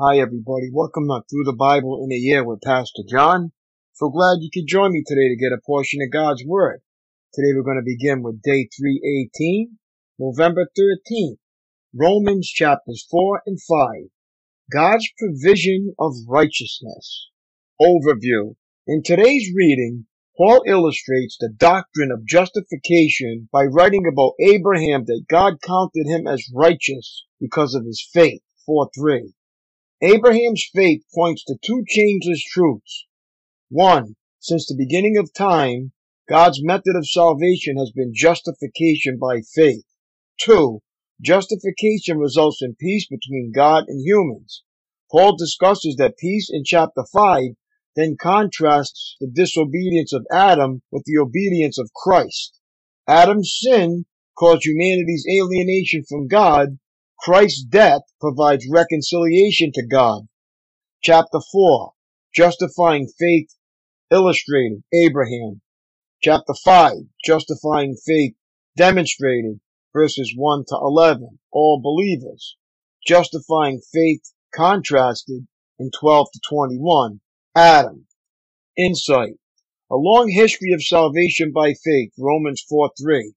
Hi, everybody. Welcome to Through the Bible in a Year with Pastor John. So glad you could join me today to get a portion of God's Word. Today we're going to begin with day 318, November 13th, Romans chapters 4 and 5. God's provision of righteousness. Overview. In today's reading, Paul illustrates the doctrine of justification by writing about Abraham that God counted him as righteous because of his faith. 4 3. Abraham's faith points to two changeless truths. One, since the beginning of time, God's method of salvation has been justification by faith. Two, justification results in peace between God and humans. Paul discusses that peace in chapter 5, then contrasts the disobedience of Adam with the obedience of Christ. Adam's sin caused humanity's alienation from God, Christ's death provides reconciliation to God. Chapter 4, Justifying Faith Illustrated, Abraham. Chapter 5, Justifying Faith Demonstrated, verses 1 to 11, all believers. Justifying Faith Contrasted in 12 to 21, Adam. Insight. A long history of salvation by faith, Romans 4 3.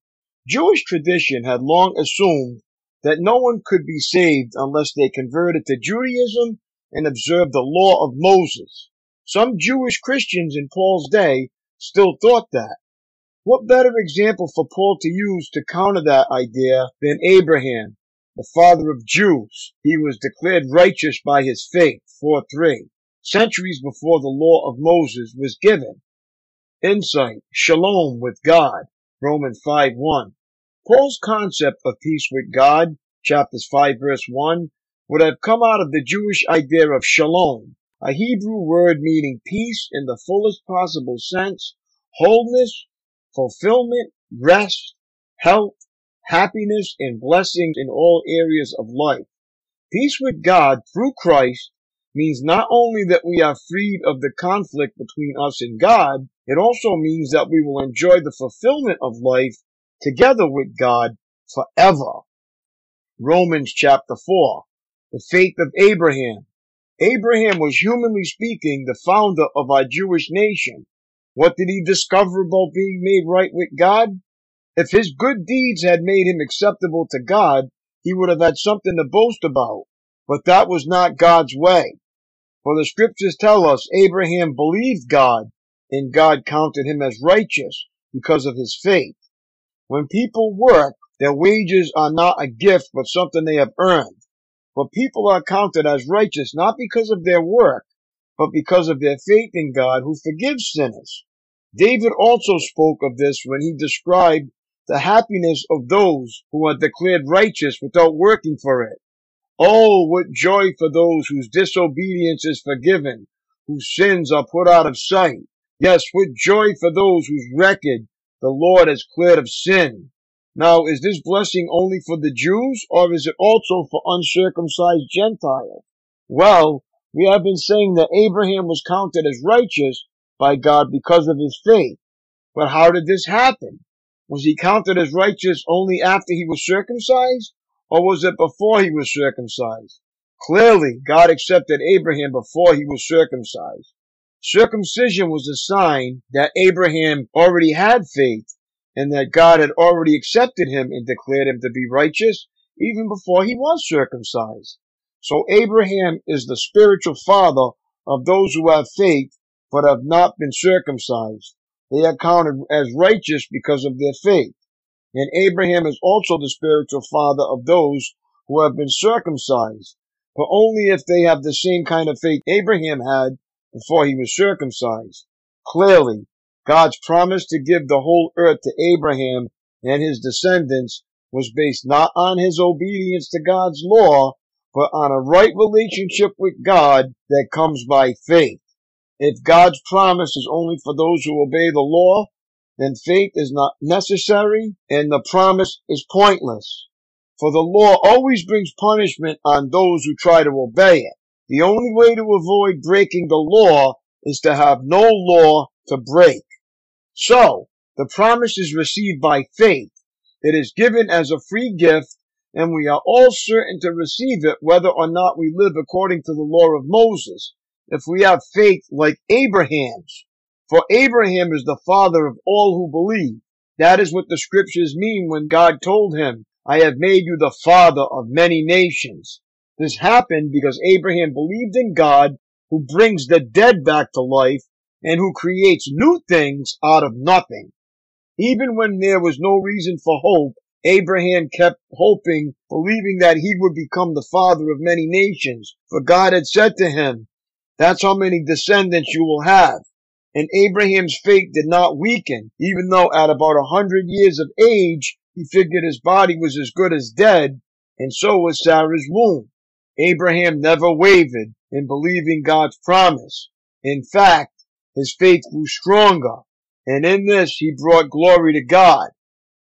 Jewish tradition had long assumed that no one could be saved unless they converted to Judaism and observed the law of Moses. Some Jewish Christians in Paul's day still thought that. What better example for Paul to use to counter that idea than Abraham, the father of Jews? He was declared righteous by his faith, 4 3, centuries before the law of Moses was given. Insight, shalom with God, Romans 5 1. Paul's concept of peace with God, chapters 5 verse 1, would have come out of the Jewish idea of shalom, a Hebrew word meaning peace in the fullest possible sense, wholeness, fulfillment, rest, health, happiness, and blessings in all areas of life. Peace with God through Christ means not only that we are freed of the conflict between us and God, it also means that we will enjoy the fulfillment of life together with God forever. Romans chapter 4. The faith of Abraham. Abraham was humanly speaking the founder of our Jewish nation. What did he discover about being made right with God? If his good deeds had made him acceptable to God, he would have had something to boast about. But that was not God's way. For the scriptures tell us Abraham believed God, and God counted him as righteous because of his faith. When people work, their wages are not a gift, but something they have earned. But people are counted as righteous not because of their work, but because of their faith in God who forgives sinners. David also spoke of this when he described the happiness of those who are declared righteous without working for it. Oh, what joy for those whose disobedience is forgiven, whose sins are put out of sight. Yes, what joy for those whose record the Lord has cleared of sin. Now, is this blessing only for the Jews, or is it also for uncircumcised Gentiles? Well, we have been saying that Abraham was counted as righteous by God because of his faith. But how did this happen? Was he counted as righteous only after he was circumcised, or was it before he was circumcised? Clearly, God accepted Abraham before he was circumcised. Circumcision was a sign that Abraham already had faith and that God had already accepted him and declared him to be righteous even before he was circumcised. So Abraham is the spiritual father of those who have faith but have not been circumcised. They are counted as righteous because of their faith. And Abraham is also the spiritual father of those who have been circumcised, but only if they have the same kind of faith Abraham had before he was circumcised. Clearly, God's promise to give the whole earth to Abraham and his descendants was based not on his obedience to God's law, but on a right relationship with God that comes by faith. If God's promise is only for those who obey the law, then faith is not necessary and the promise is pointless. For the law always brings punishment on those who try to obey it. The only way to avoid breaking the law is to have no law to break. So, the promise is received by faith. It is given as a free gift and we are all certain to receive it whether or not we live according to the law of Moses if we have faith like Abraham's. For Abraham is the father of all who believe. That is what the scriptures mean when God told him, I have made you the father of many nations. This happened because Abraham believed in God who brings the dead back to life and who creates new things out of nothing. Even when there was no reason for hope, Abraham kept hoping, believing that he would become the father of many nations. For God had said to him, that's how many descendants you will have. And Abraham's faith did not weaken, even though at about a hundred years of age, he figured his body was as good as dead, and so was Sarah's womb. Abraham never wavered in believing God's promise. In fact, his faith grew stronger, and in this he brought glory to God.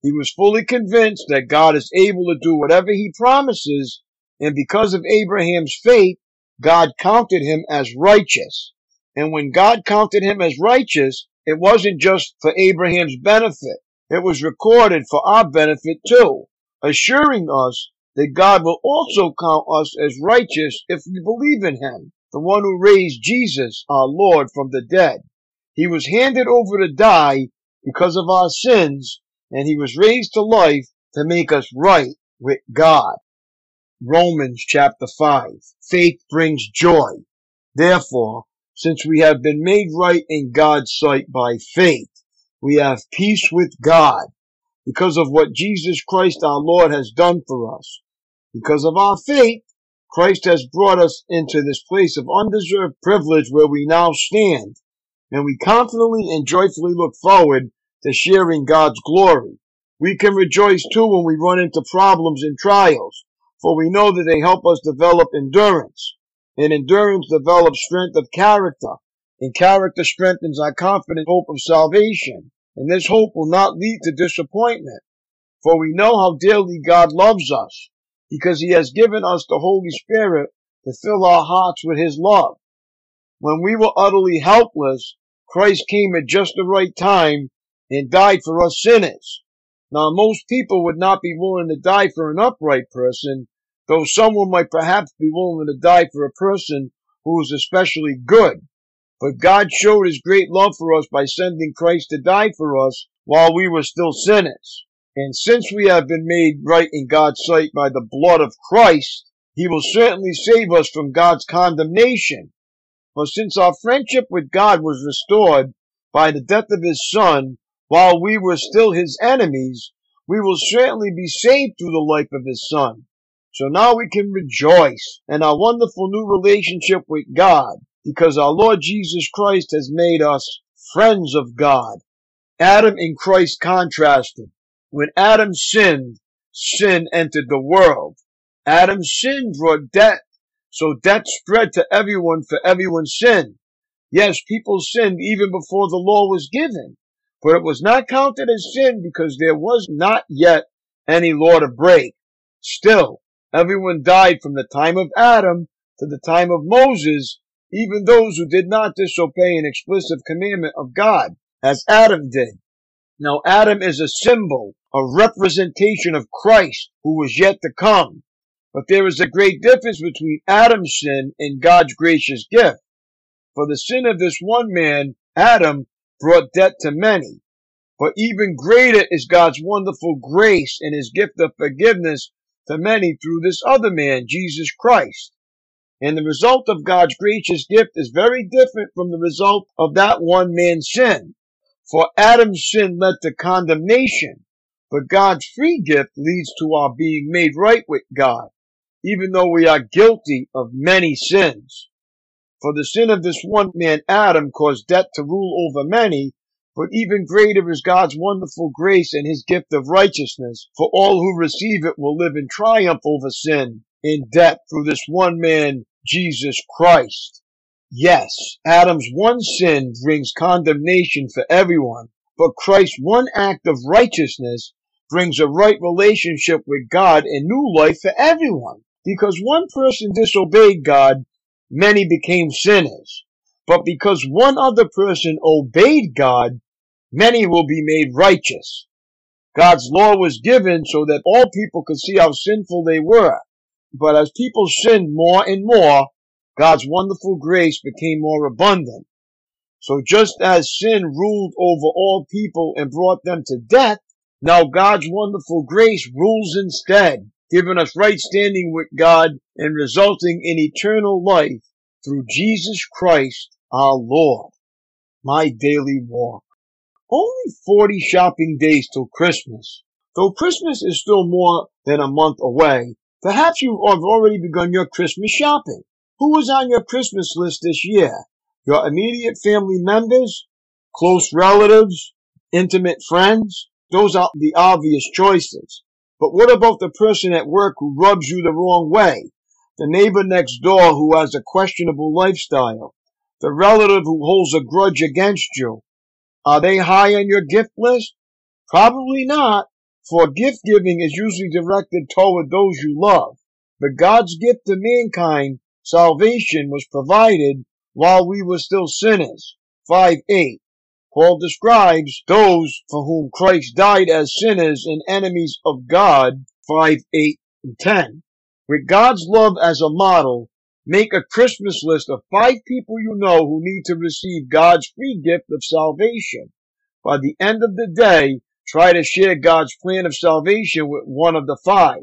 He was fully convinced that God is able to do whatever he promises, and because of Abraham's faith, God counted him as righteous. And when God counted him as righteous, it wasn't just for Abraham's benefit. It was recorded for our benefit too, assuring us that God will also count us as righteous if we believe in him, the one who raised Jesus, our Lord, from the dead. He was handed over to die because of our sins, and he was raised to life to make us right with God. Romans chapter 5. Faith brings joy. Therefore, since we have been made right in God's sight by faith, we have peace with God because of what Jesus Christ our Lord has done for us. Because of our faith, Christ has brought us into this place of undeserved privilege where we now stand, and we confidently and joyfully look forward to sharing God's glory. We can rejoice too when we run into problems and trials for we know that they help us develop endurance. And endurance develops strength of character, and character strengthens our confident hope of salvation. And this hope will not lead to disappointment, for we know how dearly God loves us, because he has given us the Holy Spirit to fill our hearts with his love. When we were utterly helpless, Christ came at just the right time and died for us sinners. Now, most people would not be willing to die for an upright person, though someone might perhaps be willing to die for a person who is especially good. But God showed his great love for us by sending Christ to die for us while we were still sinners. And since we have been made right in God's sight by the blood of Christ, he will certainly save us from God's condemnation. For since our friendship with God was restored by the death of his son, while we were still his enemies, we will certainly be saved through the life of his son. So now we can rejoice in our wonderful new relationship with God because our Lord Jesus Christ has made us friends of God. Adam and Christ contrasted. When Adam sinned, sin entered the world. Adam's sin brought death, so death spread to everyone for everyone's sin. Yes, people sinned even before the law was given, but it was not counted as sin because there was not yet any law to break. Still, Everyone died from the time of Adam to the time of Moses, even those who did not disobey an explicit commandment of God, as Adam did. Now Adam is a symbol, a representation of Christ who was yet to come. But there is a great difference between Adam's sin and God's gracious gift. For the sin of this one man, Adam, brought death to many. But even greater is God's wonderful grace and his gift of forgiveness to many through this other man, Jesus Christ. And the result of God's gracious gift is very different from the result of that one man's sin. For Adam's sin led to condemnation, but God's free gift leads to our being made right with God, even though we are guilty of many sins. For the sin of this one man, Adam, caused death to rule over many, But even greater is God's wonderful grace and his gift of righteousness. For all who receive it will live in triumph over sin and death through this one man, Jesus Christ. Yes, Adam's one sin brings condemnation for everyone, but Christ's one act of righteousness brings a right relationship with God and new life for everyone. Because one person disobeyed God, many became sinners. But because one other person obeyed God, many will be made righteous. God's law was given so that all people could see how sinful they were. But as people sinned more and more, God's wonderful grace became more abundant. So just as sin ruled over all people and brought them to death, now God's wonderful grace rules instead, giving us right standing with God and resulting in eternal life through Jesus Christ our Lord. My daily walk. Only 40 shopping days till Christmas. Though Christmas is still more than a month away, perhaps you have already begun your Christmas shopping. Who was on your Christmas list this year? Your immediate family members? Close relatives? Intimate friends? Those are the obvious choices. But what about the person at work who rubs you the wrong way? The neighbor next door who has a questionable lifestyle? The relative who holds a grudge against you? Are they high on your gift list? Probably not, for gift giving is usually directed toward those you love. But God's gift to mankind, salvation, was provided while we were still sinners. 5 8. Paul describes those for whom Christ died as sinners and enemies of God. 5 8 and 10. With God's love as a model, Make a Christmas list of five people you know who need to receive God's free gift of salvation. By the end of the day, try to share God's plan of salvation with one of the five.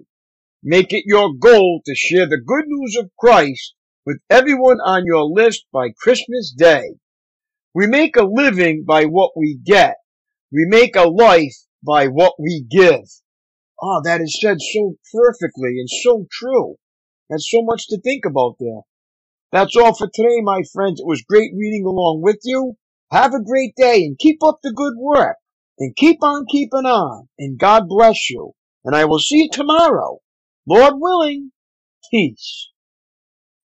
Make it your goal to share the good news of Christ with everyone on your list by Christmas Day. We make a living by what we get. We make a life by what we give. Oh, that is said so perfectly and so true. That's so much to think about there. That's all for today, my friends. It was great reading along with you. Have a great day and keep up the good work. And keep on keeping on. And God bless you. And I will see you tomorrow. Lord willing. Peace.